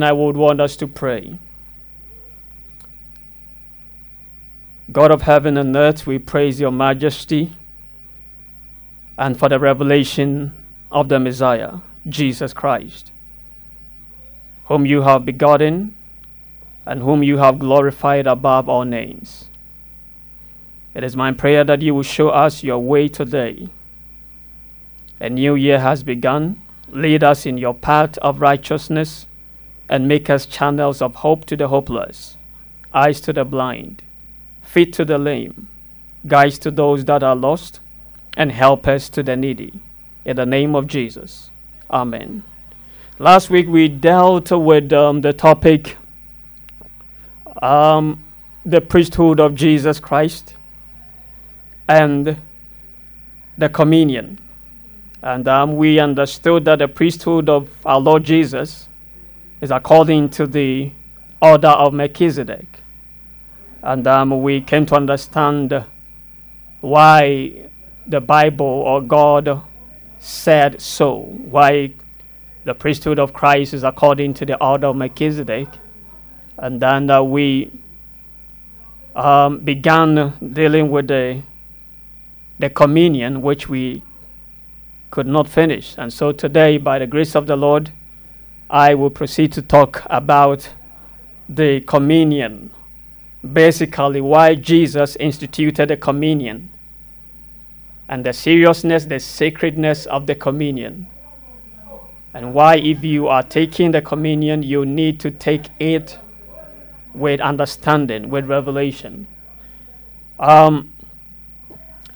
I would want us to pray. God of heaven and earth, we praise your majesty and for the revelation of the Messiah, Jesus Christ, whom you have begotten and whom you have glorified above all names. It is my prayer that you will show us your way today. A new year has begun. Lead us in your path of righteousness and make us channels of hope to the hopeless, eyes to the blind, feet to the lame, guides to those that are lost, and helpers to the needy. In the name of Jesus. Amen. Last week we dealt with um, the topic um, the priesthood of Jesus Christ and the communion. And um, we understood that the priesthood of our Lord Jesus is according to the order of Melchizedek. And um, we came to understand why the Bible or God said so, why the priesthood of Christ is according to the order of Melchizedek. And then uh, we um, began dealing with the, the communion, which we could not finish. And so today, by the grace of the Lord, I will proceed to talk about the communion. Basically, why Jesus instituted the communion and the seriousness, the sacredness of the communion. And why, if you are taking the communion, you need to take it with understanding, with revelation. Um,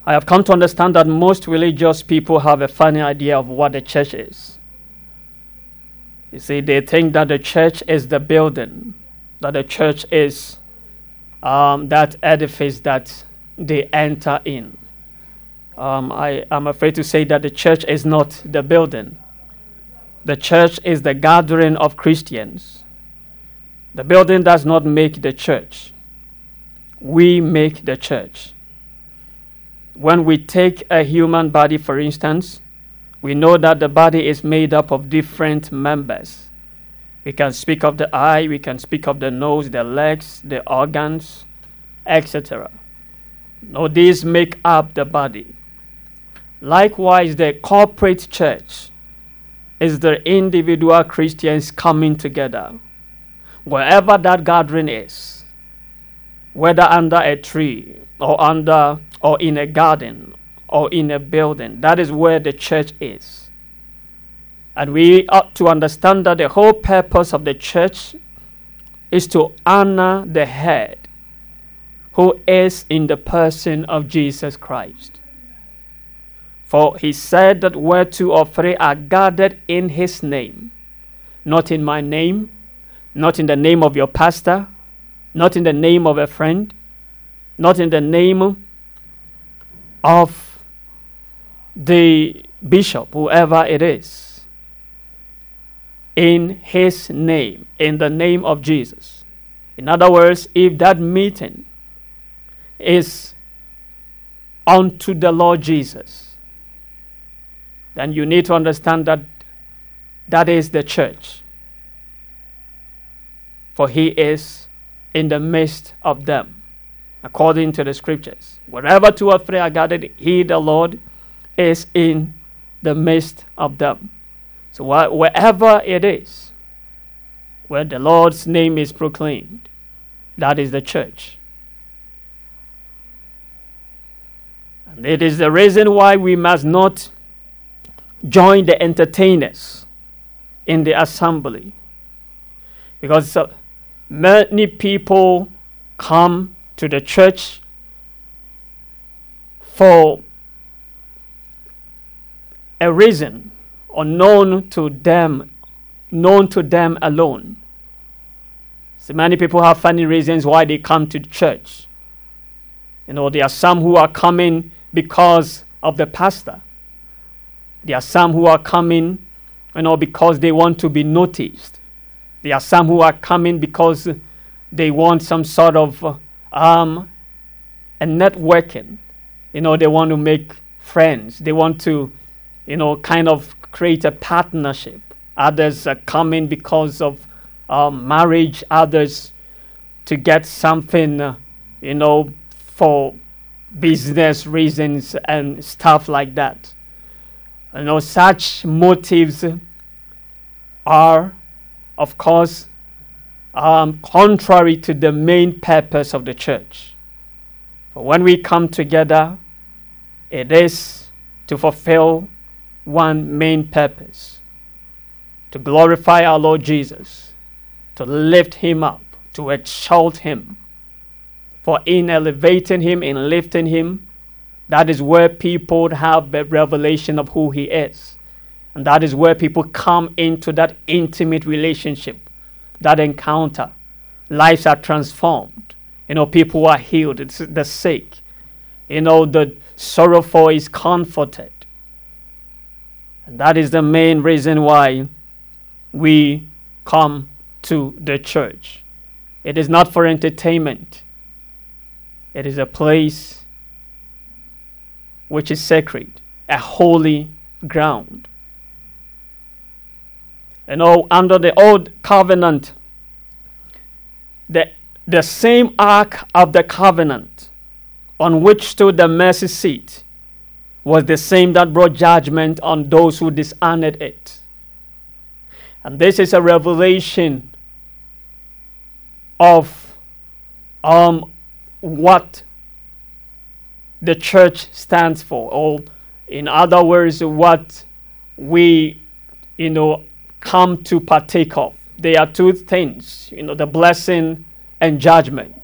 I have come to understand that most religious people have a funny idea of what the church is. You see, they think that the church is the building, that the church is um, that edifice that they enter in. Um, I am afraid to say that the church is not the building. The church is the gathering of Christians. The building does not make the church. We make the church. When we take a human body, for instance, we know that the body is made up of different members. We can speak of the eye, we can speak of the nose, the legs, the organs, etc. Now, these make up the body. Likewise, the corporate church is the individual Christians coming together. Wherever that gathering is, whether under a tree or under or in a garden or in a building. That is where the church is. And we ought to understand that the whole purpose of the church is to honor the head, who is in the person of Jesus Christ. For he said that where two or three are gathered in his name, not in my name, not in the name of your pastor, not in the name of a friend, not in the name of the bishop, whoever it is, in his name, in the name of Jesus. In other words, if that meeting is unto the Lord Jesus, then you need to understand that that is the church. For he is in the midst of them, according to the scriptures. Wherever two or three are gathered, he, the Lord, is in the midst of them. So wh- wherever it is, where the Lord's name is proclaimed, that is the church. And it is the reason why we must not join the entertainers in the assembly. Because uh, many people come to the church for a reason unknown to them, known to them alone. So many people have funny reasons why they come to church. You know, there are some who are coming because of the pastor. There are some who are coming, you know, because they want to be noticed. There are some who are coming because they want some sort of um, a networking. You know, they want to make friends. They want to you know, kind of create a partnership. Others are coming because of um, marriage, others to get something, uh, you know, for business reasons and stuff like that. You know, such motives are, of course, um, contrary to the main purpose of the church. But when we come together, it is to fulfill one main purpose to glorify our Lord Jesus, to lift him up, to exalt him. For in elevating him, in lifting him, that is where people have the revelation of who he is. And that is where people come into that intimate relationship, that encounter. Lives are transformed. You know, people are healed. It's the sick. You know, the sorrowful is comforted. And that is the main reason why we come to the church. It is not for entertainment, it is a place which is sacred, a holy ground. You know, under the old covenant, the, the same ark of the covenant on which stood the mercy seat was the same that brought judgment on those who dishonored it. And this is a revelation of um, what the church stands for, or in other words, what we, you know, come to partake of. There are two things, you know, the blessing and judgment.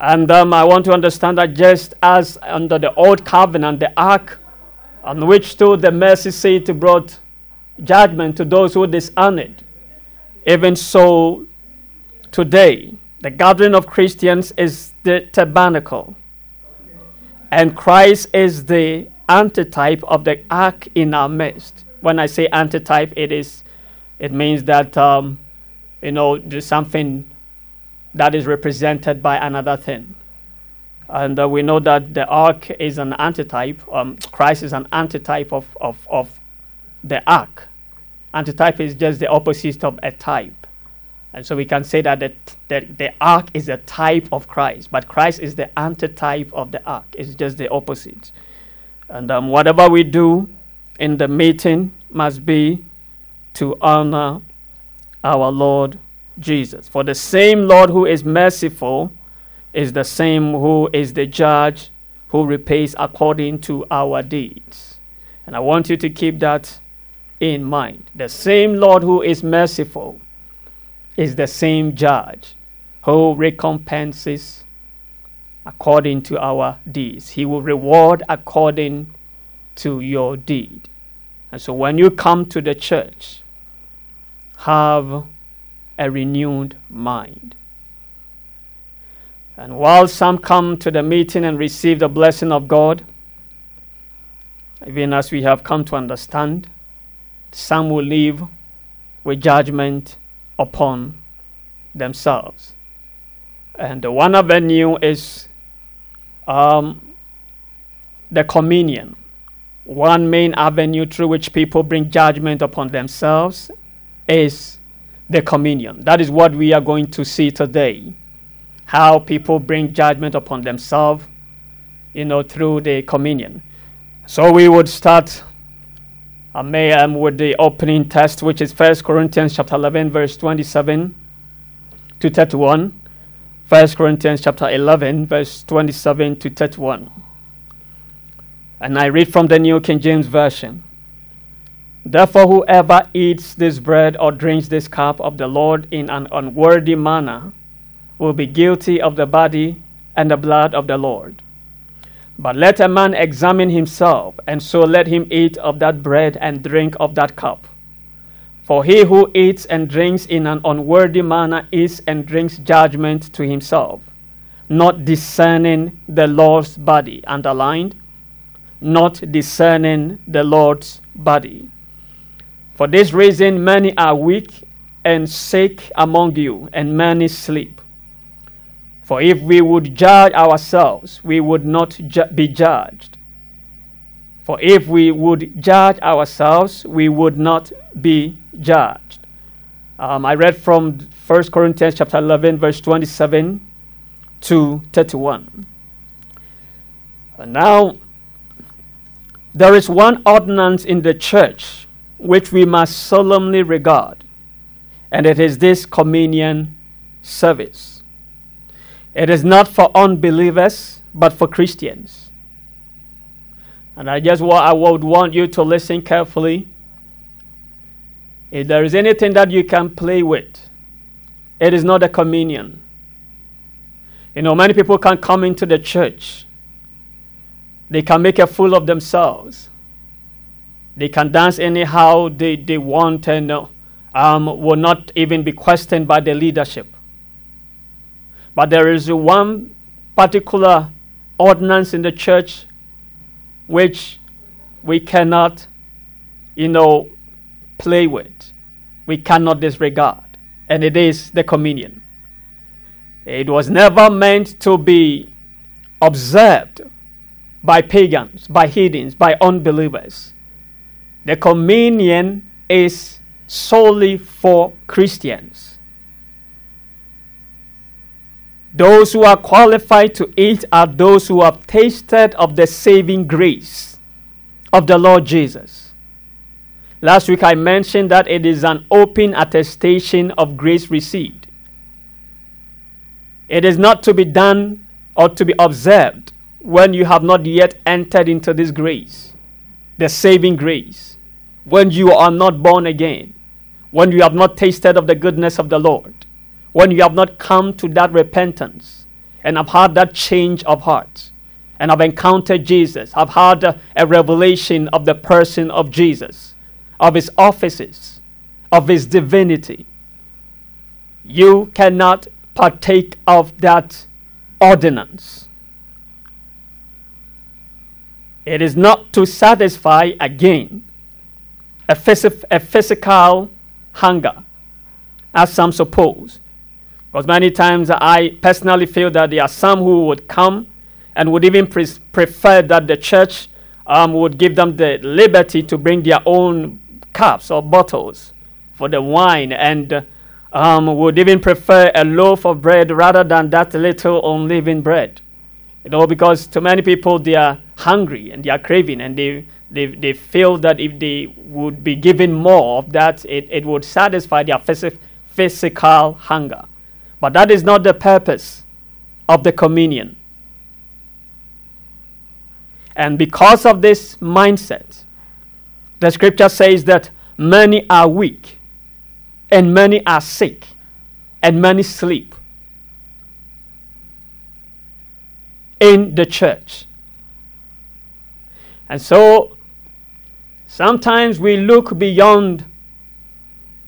And um, I want to understand that just as under the old covenant, the ark on which stood the mercy seat brought judgment to those who dishonored. Even so, today, the gathering of Christians is the tabernacle, and Christ is the antitype of the ark in our midst. When I say antitype, it is it means that um, you know there's something that is represented by another thing. And uh, we know that the ark is an antitype, um, Christ is an antitype of, of, of the ark. Antitype is just the opposite of a type. And so we can say that the, the, the ark is a type of Christ, but Christ is the antitype of the ark. It's just the opposite. And um, whatever we do in the meeting must be to honor our Lord Jesus. For the same Lord who is merciful is the same who is the judge who repays according to our deeds. And I want you to keep that in mind. The same Lord who is merciful is the same judge who recompenses according to our deeds. He will reward according to your deed. And so when you come to the church, have a renewed mind. And while some come to the meeting and receive the blessing of God, even as we have come to understand, some will live with judgment upon themselves. And the one avenue is um, the communion, one main avenue through which people bring judgment upon themselves is the communion. That is what we are going to see today. How people bring judgment upon themselves, you know, through the communion. So we would start um, with the opening text, which is 1 Corinthians chapter 11, verse 27 to 31. 1 Corinthians chapter 11, verse 27 to 31. And I read from the New King James Version. Therefore, whoever eats this bread or drinks this cup of the Lord in an unworthy manner will be guilty of the body and the blood of the Lord. But let a man examine himself, and so let him eat of that bread and drink of that cup. For he who eats and drinks in an unworthy manner eats and drinks judgment to himself, not discerning the Lord's body. Underlined, not discerning the Lord's body. For this reason, many are weak and sick among you, and many sleep. For if we would judge ourselves, we would not ju- be judged. For if we would judge ourselves, we would not be judged. Um, I read from 1 Corinthians chapter 11, verse 27 to 31. And now, there is one ordinance in the church which we must solemnly regard, and it is this communion service. It is not for unbelievers, but for Christians. And I just wa- I would want you to listen carefully. If there is anything that you can play with, it is not a communion. You know, many people can come into the church. They can make a fool of themselves. They can dance anyhow they, they want and uh, um, will not even be questioned by the leadership. But there is one particular ordinance in the church which we cannot, you know, play with. We cannot disregard. And it is the communion. It was never meant to be observed by pagans, by heathens, by unbelievers. The communion is solely for Christians. Those who are qualified to eat are those who have tasted of the saving grace of the Lord Jesus. Last week I mentioned that it is an open attestation of grace received. It is not to be done or to be observed when you have not yet entered into this grace, the saving grace, when you are not born again, when you have not tasted of the goodness of the Lord when you have not come to that repentance and have had that change of heart and have encountered Jesus, have had a, a revelation of the person of Jesus, of his offices, of his divinity, you cannot partake of that ordinance. It is not to satisfy again a, phys- a physical hunger, as some suppose because many times I personally feel that there are some who would come and would even pre- prefer that the church um, would give them the liberty to bring their own cups or bottles for the wine and um, would even prefer a loaf of bread rather than that little unleavened bread. You know, because to many people they are hungry and they are craving and they, they, they feel that if they would be given more of that, it, it would satisfy their phys- physical hunger. But that is not the purpose of the communion. And because of this mindset, the scripture says that many are weak, and many are sick, and many sleep in the church. And so sometimes we look beyond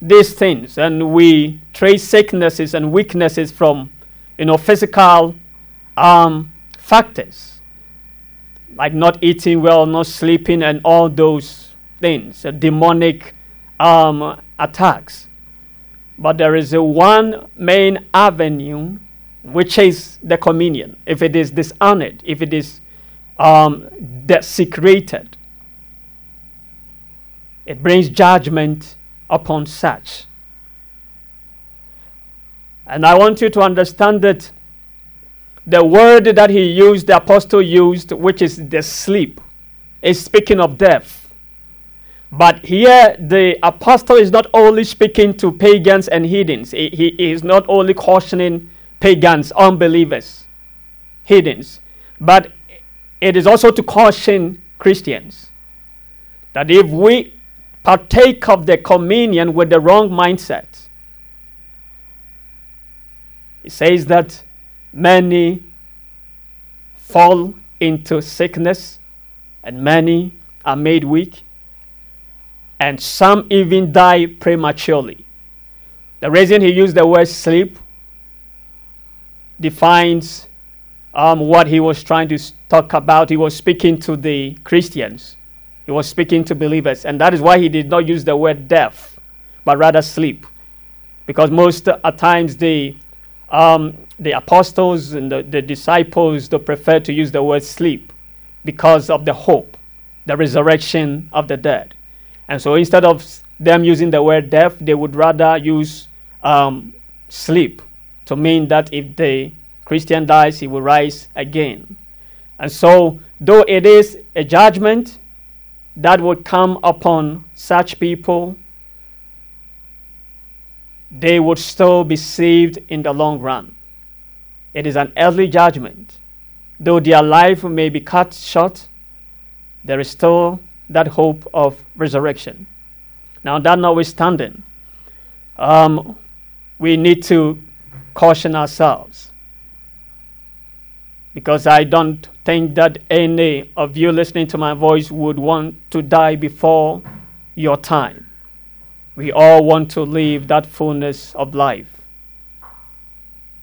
these things and we trace sicknesses and weaknesses from you know physical um, factors. Like not eating well not sleeping and all those things uh, demonic um, attacks. But there is a one main avenue which is the communion. If it is dishonored if it is um, desecrated it brings judgment upon such. And I want you to understand that the word that he used, the apostle used, which is the sleep, is speaking of death. But here, the apostle is not only speaking to pagans and heathens, he, he is not only cautioning pagans, unbelievers, heathens, but it is also to caution Christians that if we partake of the communion with the wrong mindset. He says that many fall into sickness and many are made weak and some even die prematurely. The reason he used the word sleep defines um, what he was trying to talk about. He was speaking to the Christians he was speaking to believers, and that is why he did not use the word death, but rather sleep. Because most at times the, um, the apostles and the, the disciples they prefer to use the word sleep because of the hope, the resurrection of the dead. And so instead of them using the word death, they would rather use um, sleep to mean that if the Christian dies, he will rise again. And so, though it is a judgment that would come upon such people, they would still be saved in the long run. It is an earthly judgment. Though their life may be cut short, there is still that hope of resurrection. Now, that notwithstanding, um, we need to caution ourselves because I don't think that any of you listening to my voice would want to die before your time. We all want to live that fullness of life.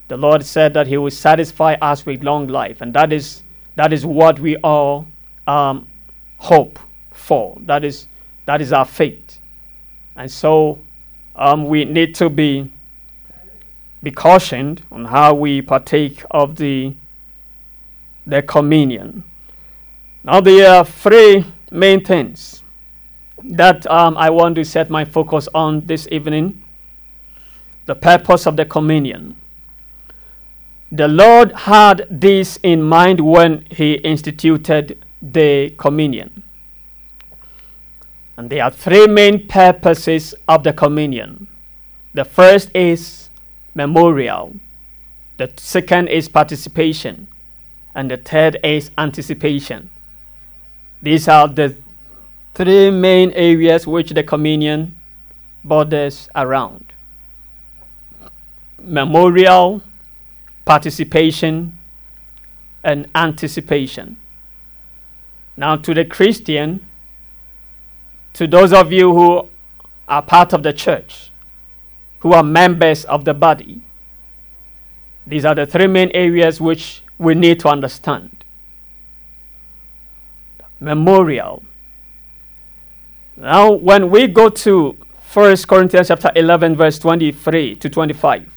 The Lord said that He will satisfy us with long life, and that is, that is what we all um, hope for. That is, that is our fate. And so um, we need to be, be cautioned on how we partake of the the communion. Now, there are three main things that um, I want to set my focus on this evening. The purpose of the communion. The Lord had this in mind when He instituted the communion. And there are three main purposes of the communion. The first is memorial, the second is participation, and the third is anticipation. These are the three main areas which the communion borders around memorial, participation, and anticipation. Now, to the Christian, to those of you who are part of the church, who are members of the body, these are the three main areas which we need to understand. Memorial. Now, when we go to 1 Corinthians chapter 11, verse 23 to 25,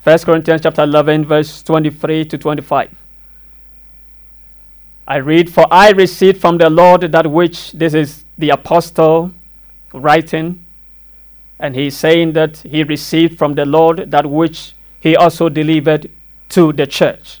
1 Corinthians chapter 11, verse 23 to 25. I read, For I received from the Lord that which, this is the apostle writing, and he's saying that he received from the Lord that which he also delivered to the church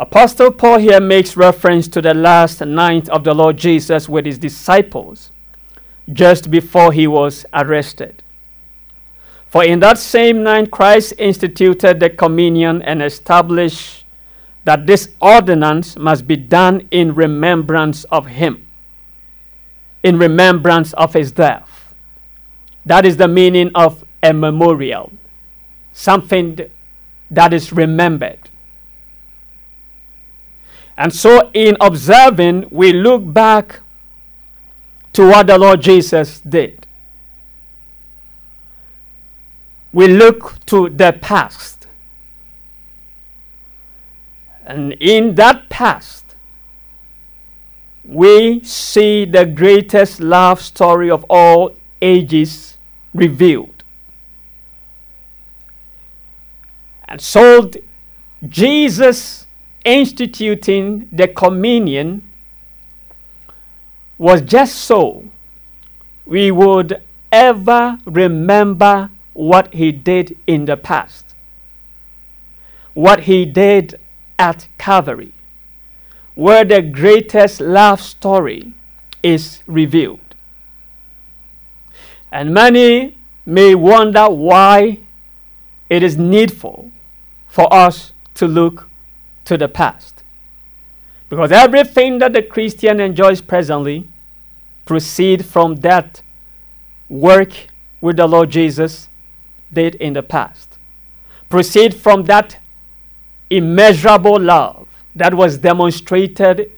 Apostle Paul here makes reference to the last night of the Lord Jesus with his disciples just before he was arrested. For in that same night, Christ instituted the communion and established that this ordinance must be done in remembrance of him, in remembrance of his death. That is the meaning of a memorial, something that is remembered. And so, in observing, we look back to what the Lord Jesus did. We look to the past. And in that past, we see the greatest love story of all ages revealed. And so, Jesus instituting the communion was just so we would ever remember what he did in the past, what he did at Calvary, where the greatest love story is revealed. And many may wonder why it is needful for us to look to the past. Because everything that the Christian enjoys presently proceed from that work with the Lord Jesus did in the past. Proceed from that immeasurable love that was demonstrated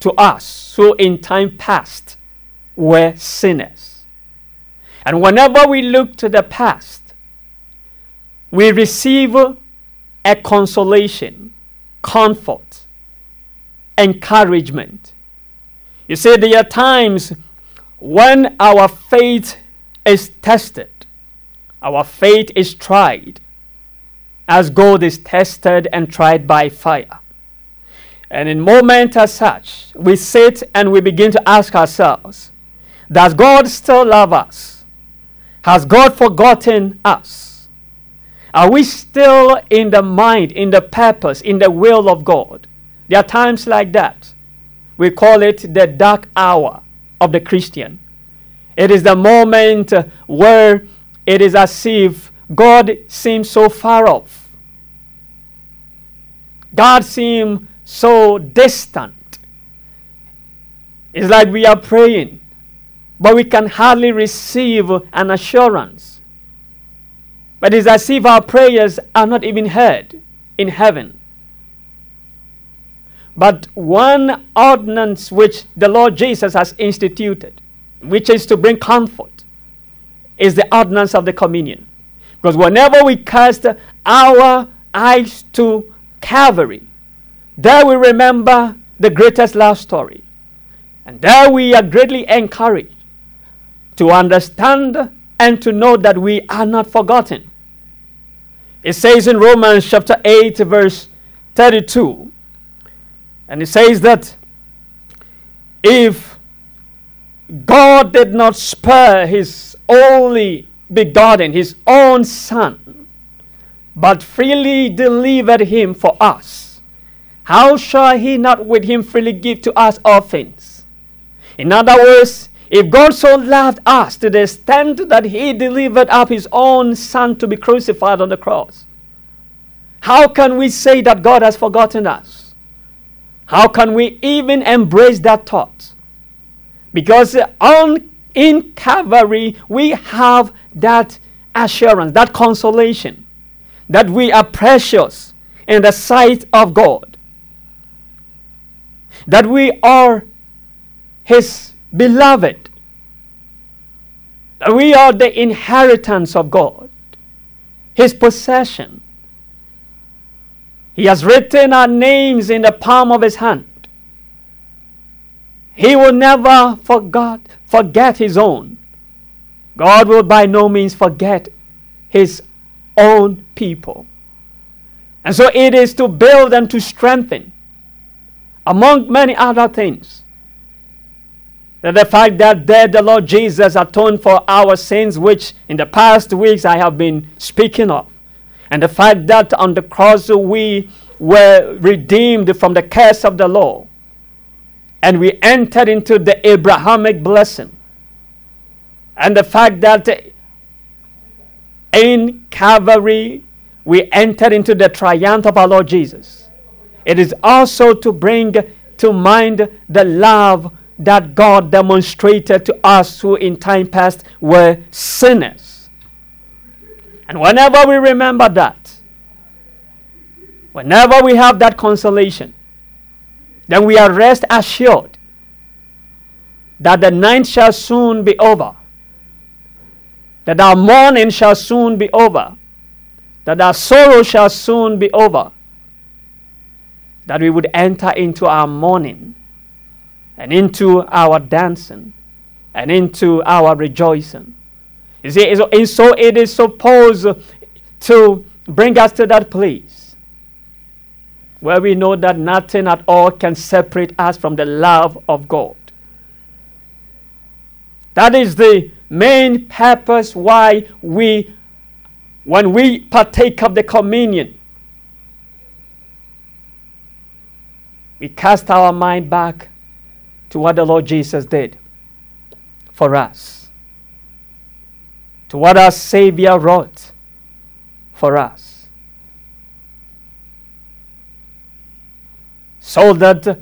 to us who in time past were sinners. And whenever we look to the past, we receive a consolation, comfort, encouragement. You see, there are times when our faith is tested, our faith is tried, as gold is tested and tried by fire. And in moments as such, we sit and we begin to ask ourselves, does God still love us? Has God forgotten us? Are we still in the mind, in the purpose, in the will of God? There are times like that. We call it the dark hour of the Christian. It is the moment where it is as if God seems so far off. God seems so distant. It's like we are praying, but we can hardly receive an assurance. But it's as if our prayers are not even heard in heaven. But one ordinance which the Lord Jesus has instituted, which is to bring comfort, is the ordinance of the communion. Because whenever we cast our eyes to Calvary, there we remember the greatest love story. And there we are greatly encouraged to understand and to know that we are not forgotten. It says in Romans chapter 8, verse 32, and it says that if God did not spare his only begotten, his own Son, but freely delivered him for us, how shall he not with him freely give to us all things? In other words, if God so loved us to the extent that he delivered up his own son to be crucified on the cross, how can we say that God has forgotten us? How can we even embrace that thought? Because on in Calvary we have that assurance, that consolation that we are precious in the sight of God that we are His beloved, we are the inheritance of God, His possession. He has written our names in the palm of His hand. He will never forgot, forget His own. God will by no means forget His own people. And so it is to build and to strengthen among many other things. The fact that there the Lord Jesus atoned for our sins, which in the past weeks I have been speaking of, and the fact that on the cross we were redeemed from the curse of the law, and we entered into the Abrahamic blessing, and the fact that in Calvary we entered into the triumph of our Lord Jesus. It is also to bring to mind the love that God demonstrated to us who in time past were sinners. And whenever we remember that, whenever we have that consolation, then we are rest assured that the night shall soon be over, that our mourning shall soon be over, that our sorrow shall soon be over, that we would enter into our morning and into our dancing and into our rejoicing. You see, and so it is supposed to bring us to that place where we know that nothing at all can separate us from the love of God. That is the main purpose why we, when we partake of the communion, we cast our mind back to what the Lord Jesus did for us, to what our Savior wrought for us, so that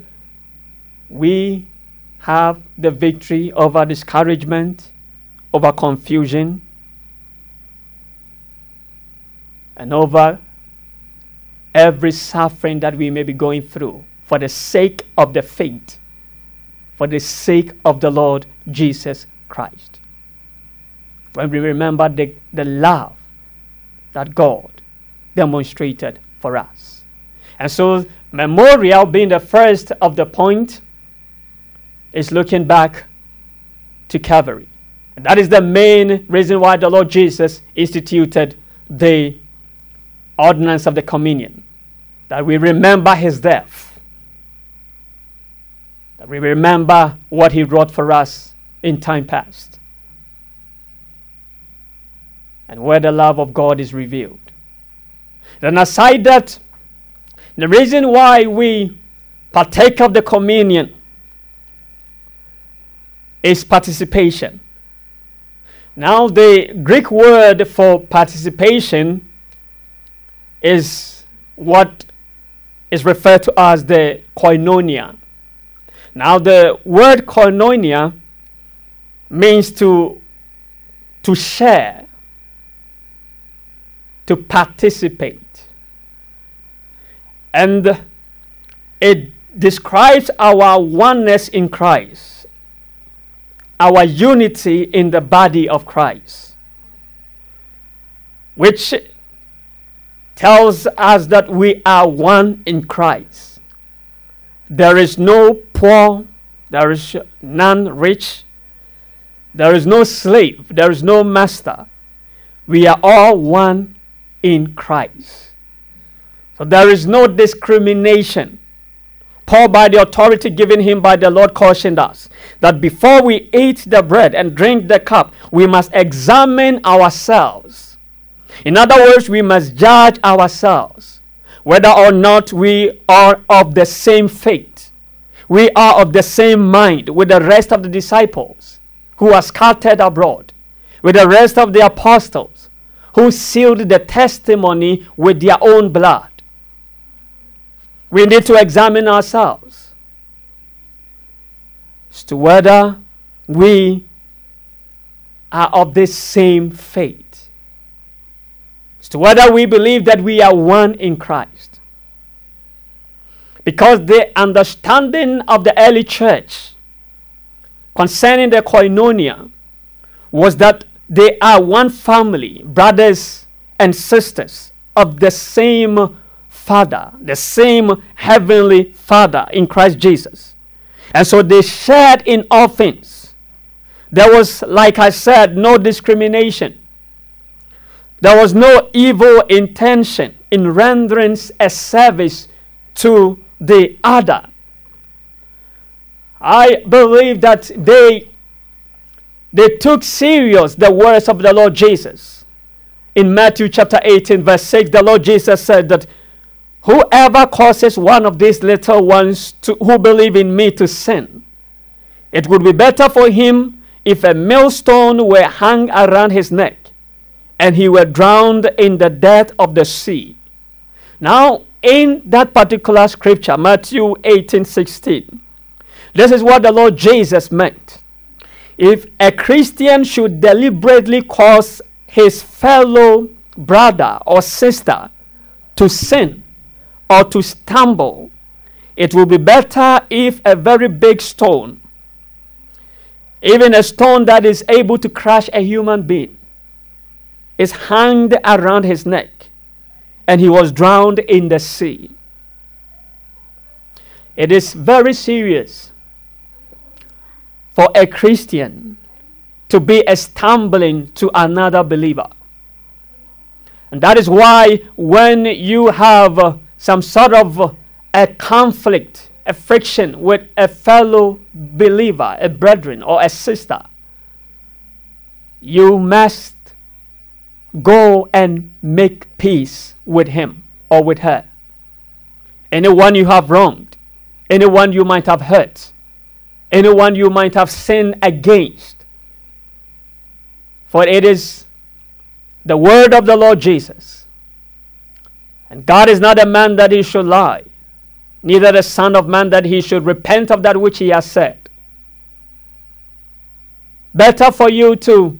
we have the victory over discouragement, over confusion, and over every suffering that we may be going through for the sake of the faith, for the sake of the Lord Jesus Christ. when we remember the, the love that God demonstrated for us. And so, memorial being the first of the point is looking back to Calvary. And that is the main reason why the Lord Jesus instituted the ordinance of the communion. That we remember his death. We remember what he wrought for us in time past. And where the love of God is revealed. Then, aside that, the reason why we partake of the communion is participation. Now, the Greek word for participation is what is referred to as the koinonia. Now, the word koinonia means to, to share, to participate. And it describes our oneness in Christ, our unity in the body of Christ, which tells us that we are one in Christ. There is no poor, there is none rich, there is no slave, there is no master. We are all one in Christ. So there is no discrimination. Paul, by the authority given him by the Lord, cautioned us that before we eat the bread and drink the cup, we must examine ourselves. In other words, we must judge ourselves whether or not we are of the same faith. We are of the same mind with the rest of the disciples who are scattered abroad, with the rest of the apostles who sealed the testimony with their own blood. We need to examine ourselves as to whether we are of the same faith, as to whether we believe that we are one in Christ. Because the understanding of the early church concerning the koinonia was that they are one family, brothers and sisters of the same Father, the same heavenly Father in Christ Jesus. And so they shared in all things. There was, like I said, no discrimination. There was no evil intention in rendering a service to the other. I believe that they, they took serious the words of the Lord Jesus. In Matthew chapter 18, verse 6, the Lord Jesus said that Whoever causes one of these little ones to, who believe in me to sin, it would be better for him if a millstone were hung around his neck and he were drowned in the depth of the sea. Now, in that particular scripture, Matthew 18 16, this is what the Lord Jesus meant. If a Christian should deliberately cause his fellow brother or sister to sin, or to stumble, it will be better if a very big stone, even a stone that is able to crush a human being, is hanged around his neck and he was drowned in the sea. It is very serious for a Christian to be a stumbling to another believer. And that is why when you have some sort of a conflict, a friction with a fellow believer, a brethren, or a sister, you must go and make peace with him or with her. Anyone you have wronged, anyone you might have hurt, anyone you might have sinned against. For it is the word of the Lord Jesus and God is not a man that he should lie, neither the Son of Man that he should repent of that which he has said. Better for you to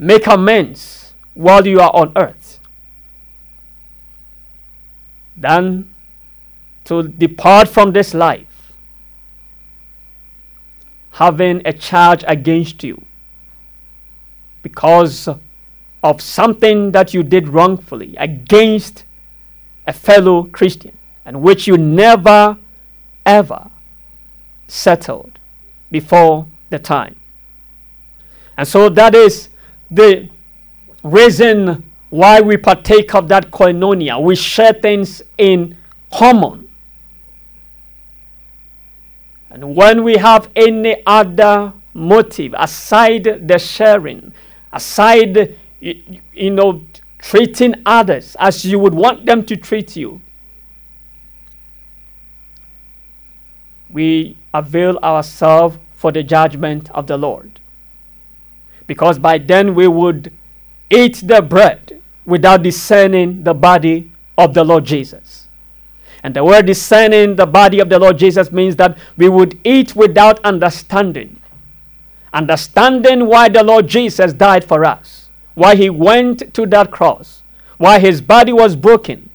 make amends while you are on earth than to depart from this life having a charge against you because of something that you did wrongfully against a fellow Christian and which you never ever settled before the time. And so that is the reason why we partake of that koinonia. We share things in common. And when we have any other motive aside the sharing, aside, you know, treating others as you would want them to treat you, we avail ourselves for the judgment of the Lord. Because by then we would eat the bread without discerning the body of the Lord Jesus. And the word discerning the body of the Lord Jesus means that we would eat without understanding. Understanding why the Lord Jesus died for us, why he went to that cross, why his body was broken,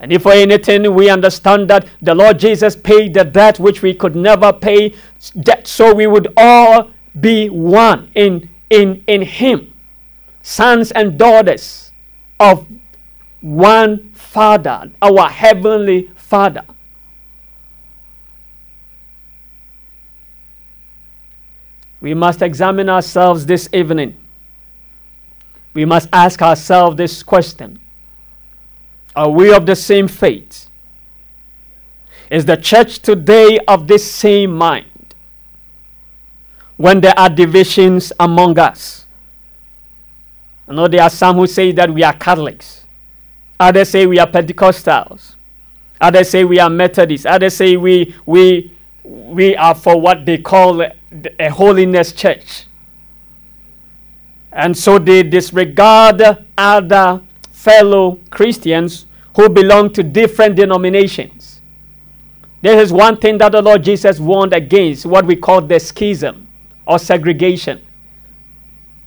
And if for anything we understand that the Lord Jesus paid the debt which we could never pay, that so we would all be one in, in, in Him, sons and daughters of one Father, our Heavenly Father. We must examine ourselves this evening. We must ask ourselves this question are we of the same faith? Is the church today of the same mind? When there are divisions among us. I know there are some who say that we are Catholics. Others say we are Pentecostals. Others say we are Methodists. Others say we, we, we are for what they call a, a holiness church. And so they disregard other fellow Christians who belong to different denominations. This is one thing that the Lord Jesus warned against, what we call the schism or segregation.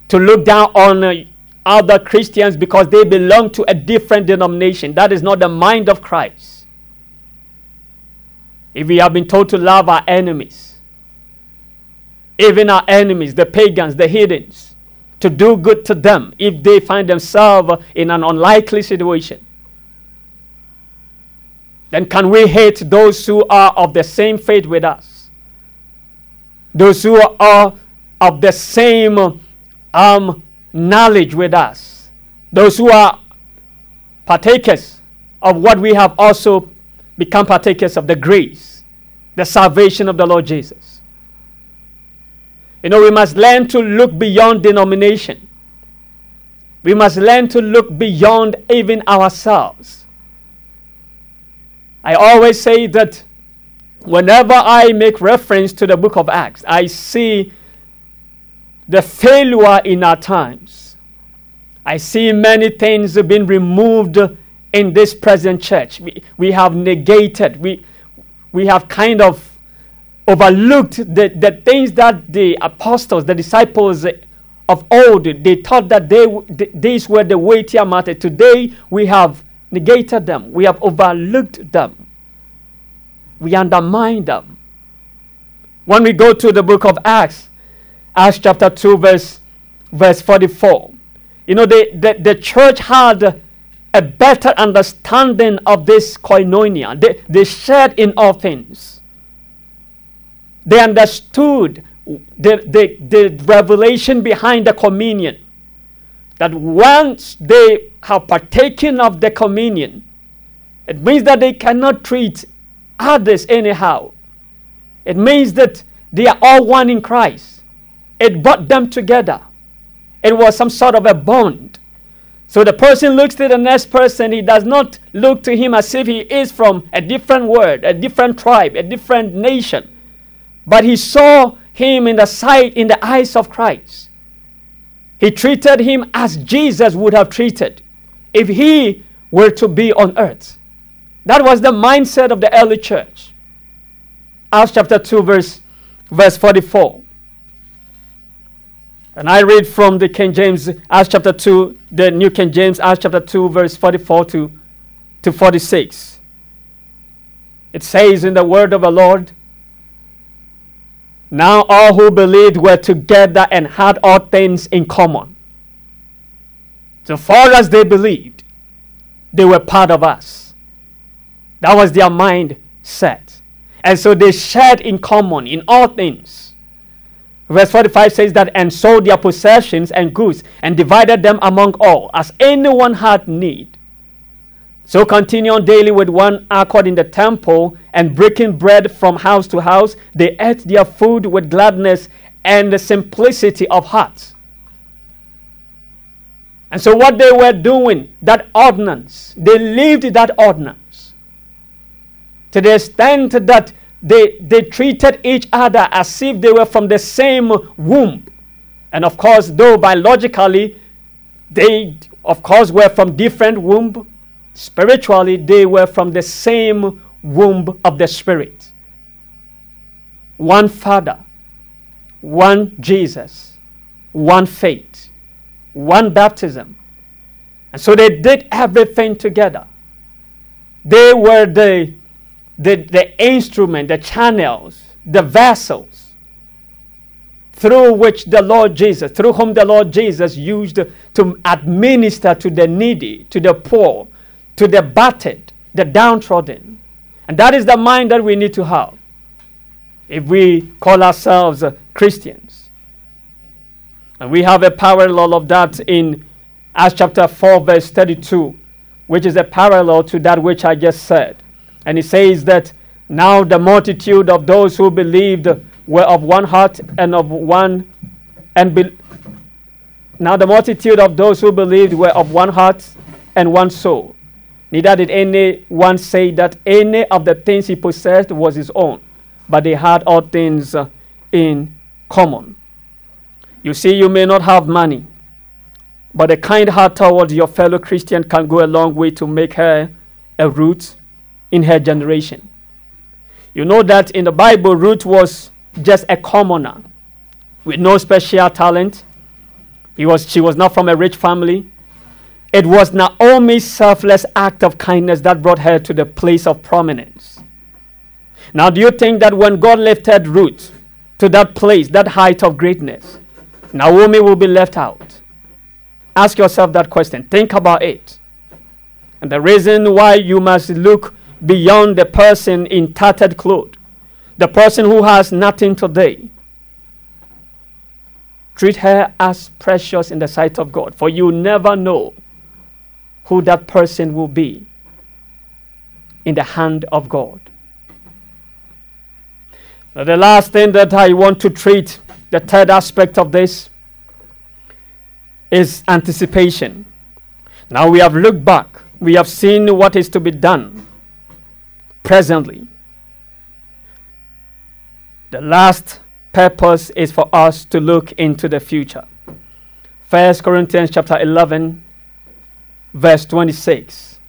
To look down on uh, other Christians because they belong to a different denomination. That is not the mind of Christ. If we have been told to love our enemies, even our enemies, the pagans, the heathens, to do good to them if they find themselves in an unlikely situation then can we hate those who are of the same faith with us? Those who are of the same um, knowledge with us? Those who are partakers of what we have also become partakers of the grace, the salvation of the Lord Jesus. You know, we must learn to look beyond denomination. We must learn to look beyond even ourselves I always say that whenever I make reference to the book of Acts, I see the failure in our times. I see many things being removed in this present church. We, we have negated, we, we have kind of overlooked the, the things that the apostles, the disciples of old, they thought that they, these were the weightier matter. Today we have negated them, we have overlooked them, we undermine them. When we go to the book of Acts, Acts chapter 2, verse, verse 44, you know, the, the, the church had a better understanding of this koinonia. They, they shared in all things. They understood the, the, the revelation behind the communion that once they have partaken of the communion, it means that they cannot treat others anyhow. It means that they are all one in Christ. It brought them together. It was some sort of a bond. So the person looks to the next person, he does not look to him as if he is from a different world, a different tribe, a different nation. But he saw him in the sight, in the eyes of Christ. He treated him as Jesus would have treated if he were to be on earth. That was the mindset of the early church. Acts chapter 2, verse, verse 44. And I read from the King James, Acts chapter 2, the New King James, Acts chapter 2, verse 44 to, to 46. It says in the word of the Lord, Now all who believed were together and had all things in common. So far as they believed, they were part of us. That was their mind set. And so they shared in common in all things. Verse 45 says that, and sold their possessions and goods and divided them among all, as anyone had need. So continuing daily with one accord in the temple and breaking bread from house to house, they ate their food with gladness and the simplicity of heart. And so, what they were doing, that ordinance, they lived that ordinance to the extent that they, they treated each other as if they were from the same womb. And of course, though biologically they, of course, were from different womb, spiritually they were from the same womb of the Spirit. One Father, one Jesus, one faith, one baptism. And so they did everything together. They were the, the, the instrument, the channels, the vessels through which the Lord Jesus, through whom the Lord Jesus used to administer to the needy, to the poor, to the battered, the downtrodden. And that is the mind that we need to have if we call ourselves uh, Christians. And we have a parallel of that in Acts chapter 4, verse 32, which is a parallel to that which I just said. And it says that now the multitude of those who believed were of one heart and of one and be, now the multitude of those who believed were of one heart and one soul. Neither did anyone say that any of the things he possessed was his own, but they had all things uh, in common. You see, you may not have money, but a kind heart towards your fellow Christian can go a long way to make her a Ruth in her generation. You know that in the Bible, Ruth was just a commoner with no special talent. He was, she was not from a rich family. It was Naomi's selfless act of kindness that brought her to the place of prominence. Now, do you think that when God lifted Ruth to that place, that height of greatness, Naomi will be left out? Ask yourself that question. Think about it. And the reason why you must look beyond the person in tattered clothes, the person who has nothing today. Treat her as precious in the sight of God, for you never know who that person will be in the hand of God. Now, the last thing that I want to treat, the third aspect of this, is anticipation. Now we have looked back, we have seen what is to be done presently. The last purpose is for us to look into the future. 1 Corinthians chapter 11 verse 26.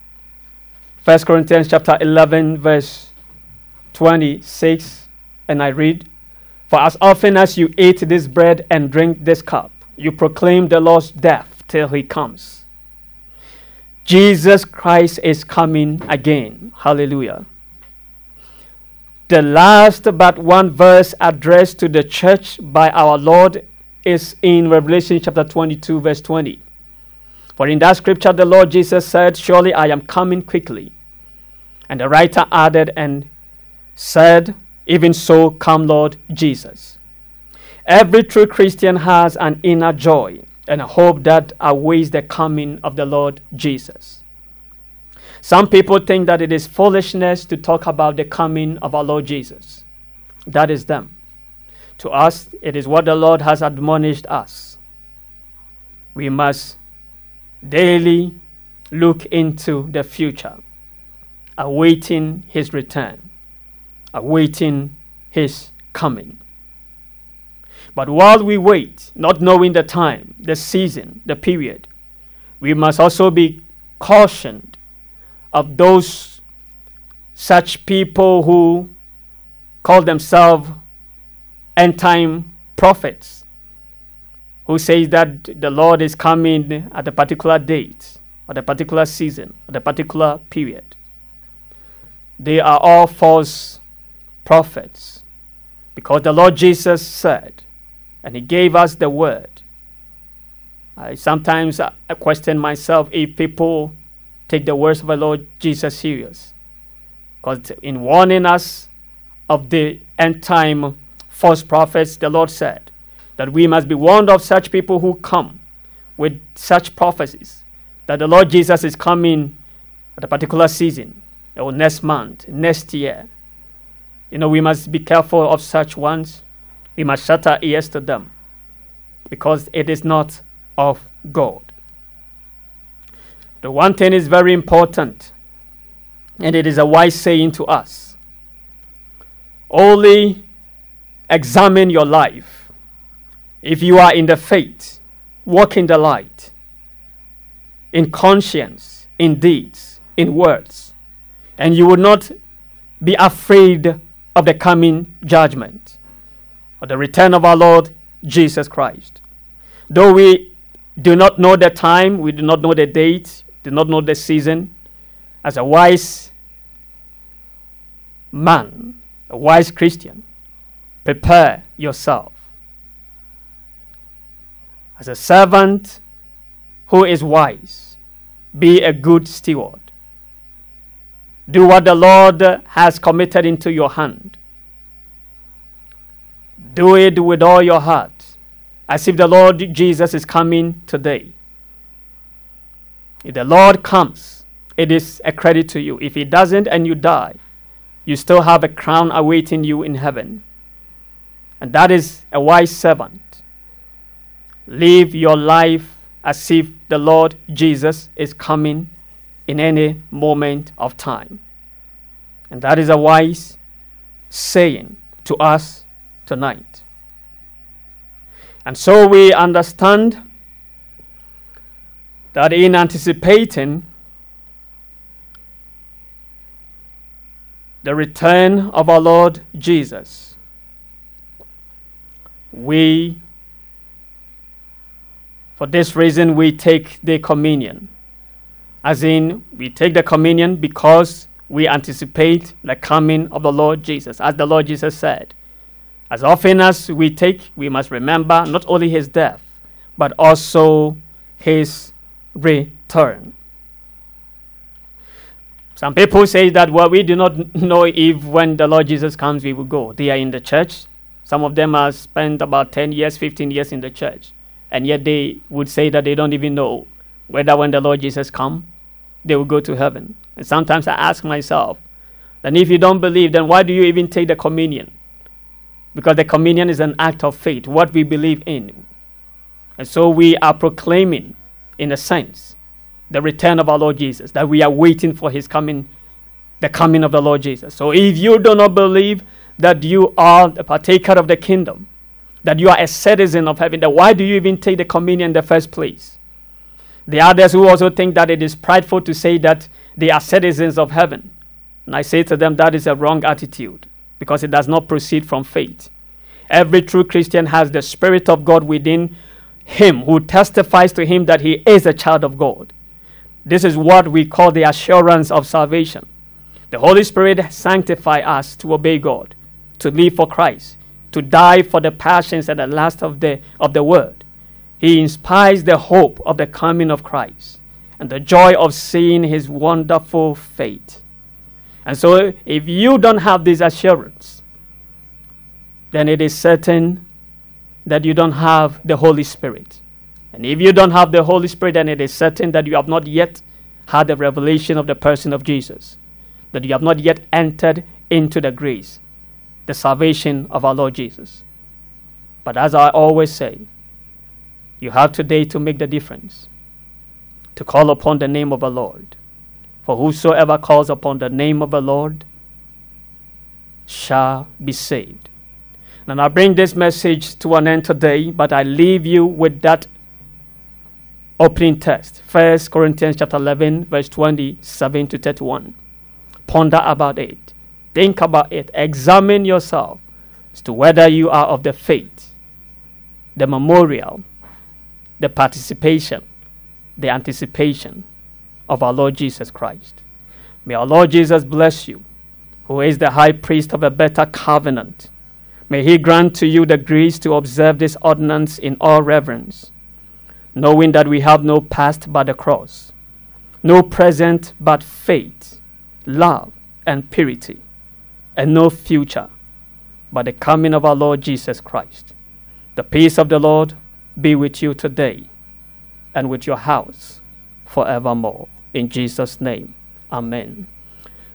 1 Corinthians chapter 11, verse 26. And I read, For as often as you eat this bread and drink this cup, you proclaim the Lord's death till he comes. Jesus Christ is coming again. Hallelujah. The last but one verse addressed to the church by our Lord is in Revelation chapter 22, verse 20. For in that scripture, the Lord Jesus said, Surely I am coming quickly. And the writer added and said, Even so, come, Lord Jesus. Every true Christian has an inner joy and a hope that awaits the coming of the Lord Jesus. Some people think that it is foolishness to talk about the coming of our Lord Jesus. That is them. To us, it is what the Lord has admonished us. We must daily look into the future, awaiting his return, awaiting his coming. But while we wait, not knowing the time, the season, the period, we must also be cautioned of those such people who call themselves end time prophets who says that the Lord is coming at a particular date, at a particular season, at a particular period. They are all false prophets. Because the Lord Jesus said, and He gave us the word. I sometimes uh, I question myself if people take the words of the Lord Jesus serious. Because in warning us of the end time false prophets, the Lord said that we must be warned of such people who come with such prophecies that the Lord Jesus is coming at a particular season or next month, next year. You know, we must be careful of such ones. We must shut our ears to them because it is not of God. The one thing is very important, and it is a wise saying to us only examine your life. If you are in the faith, walk in the light, in conscience, in deeds, in words, and you will not be afraid of the coming judgment or the return of our Lord Jesus Christ. Though we do not know the time, we do not know the date, do not know the season, as a wise man, a wise Christian, prepare yourself. As a servant who is wise, be a good steward. Do what the Lord has committed into your hand. Do it with all your heart, as if the Lord Jesus is coming today. If the Lord comes, it is a credit to you. If He doesn't and you die, you still have a crown awaiting you in heaven. And that is a wise servant. Live your life as if the Lord Jesus is coming in any moment of time. And that is a wise saying to us tonight. And so we understand that in anticipating the return of our Lord Jesus, we, for this reason, we take the communion. As in, we take the communion because we anticipate the coming of the Lord Jesus, as the Lord Jesus said. As often as we take, we must remember not only his death, but also his return. Some people say that, well, we do not know if when the Lord Jesus comes, we will go. They are in the church. Some of them have spent about 10 years, 15 years in the church. And yet they would say that they don't even know whether when the Lord Jesus come, they will go to heaven. And sometimes I ask myself, then if you don't believe, then why do you even take the communion? Because the communion is an act of faith, what we believe in. And so we are proclaiming in a sense, the return of our Lord Jesus, that we are waiting for his coming, the coming of the Lord Jesus. So if you do not believe that you are a partaker of the kingdom, that you are a citizen of heaven, then why do you even take the communion in the first place? The others who also think that it is prideful to say that they are citizens of heaven. And I say to them that is a wrong attitude because it does not proceed from faith. Every true Christian has the Spirit of God within him who testifies to him that he is a child of God. This is what we call the assurance of salvation. The Holy Spirit sanctifies us to obey God, to live for Christ, to die for the passions and the lust of the, of the world. He inspires the hope of the coming of Christ and the joy of seeing his wonderful fate. And so, if you don't have this assurance, then it is certain that you don't have the Holy Spirit. And if you don't have the Holy Spirit, then it is certain that you have not yet had the revelation of the person of Jesus, that you have not yet entered into the grace, the salvation of our Lord Jesus. But as I always say, you have today to make the difference, to call upon the name of the Lord. For whosoever calls upon the name of the Lord shall be saved. And I bring this message to an end today, but I leave you with that opening text. 1 Corinthians chapter 11, verse 27 to 31. Ponder about it. Think about it. Examine yourself as to whether you are of the faith, the memorial, the participation, the anticipation of our Lord Jesus Christ. May our Lord Jesus bless you, who is the high priest of a better covenant May He grant to you the grace to observe this ordinance in all reverence, knowing that we have no past but the cross, no present but faith, love, and purity, and no future but the coming of our Lord Jesus Christ. The peace of the Lord be with you today and with your house forevermore. In Jesus' name, Amen.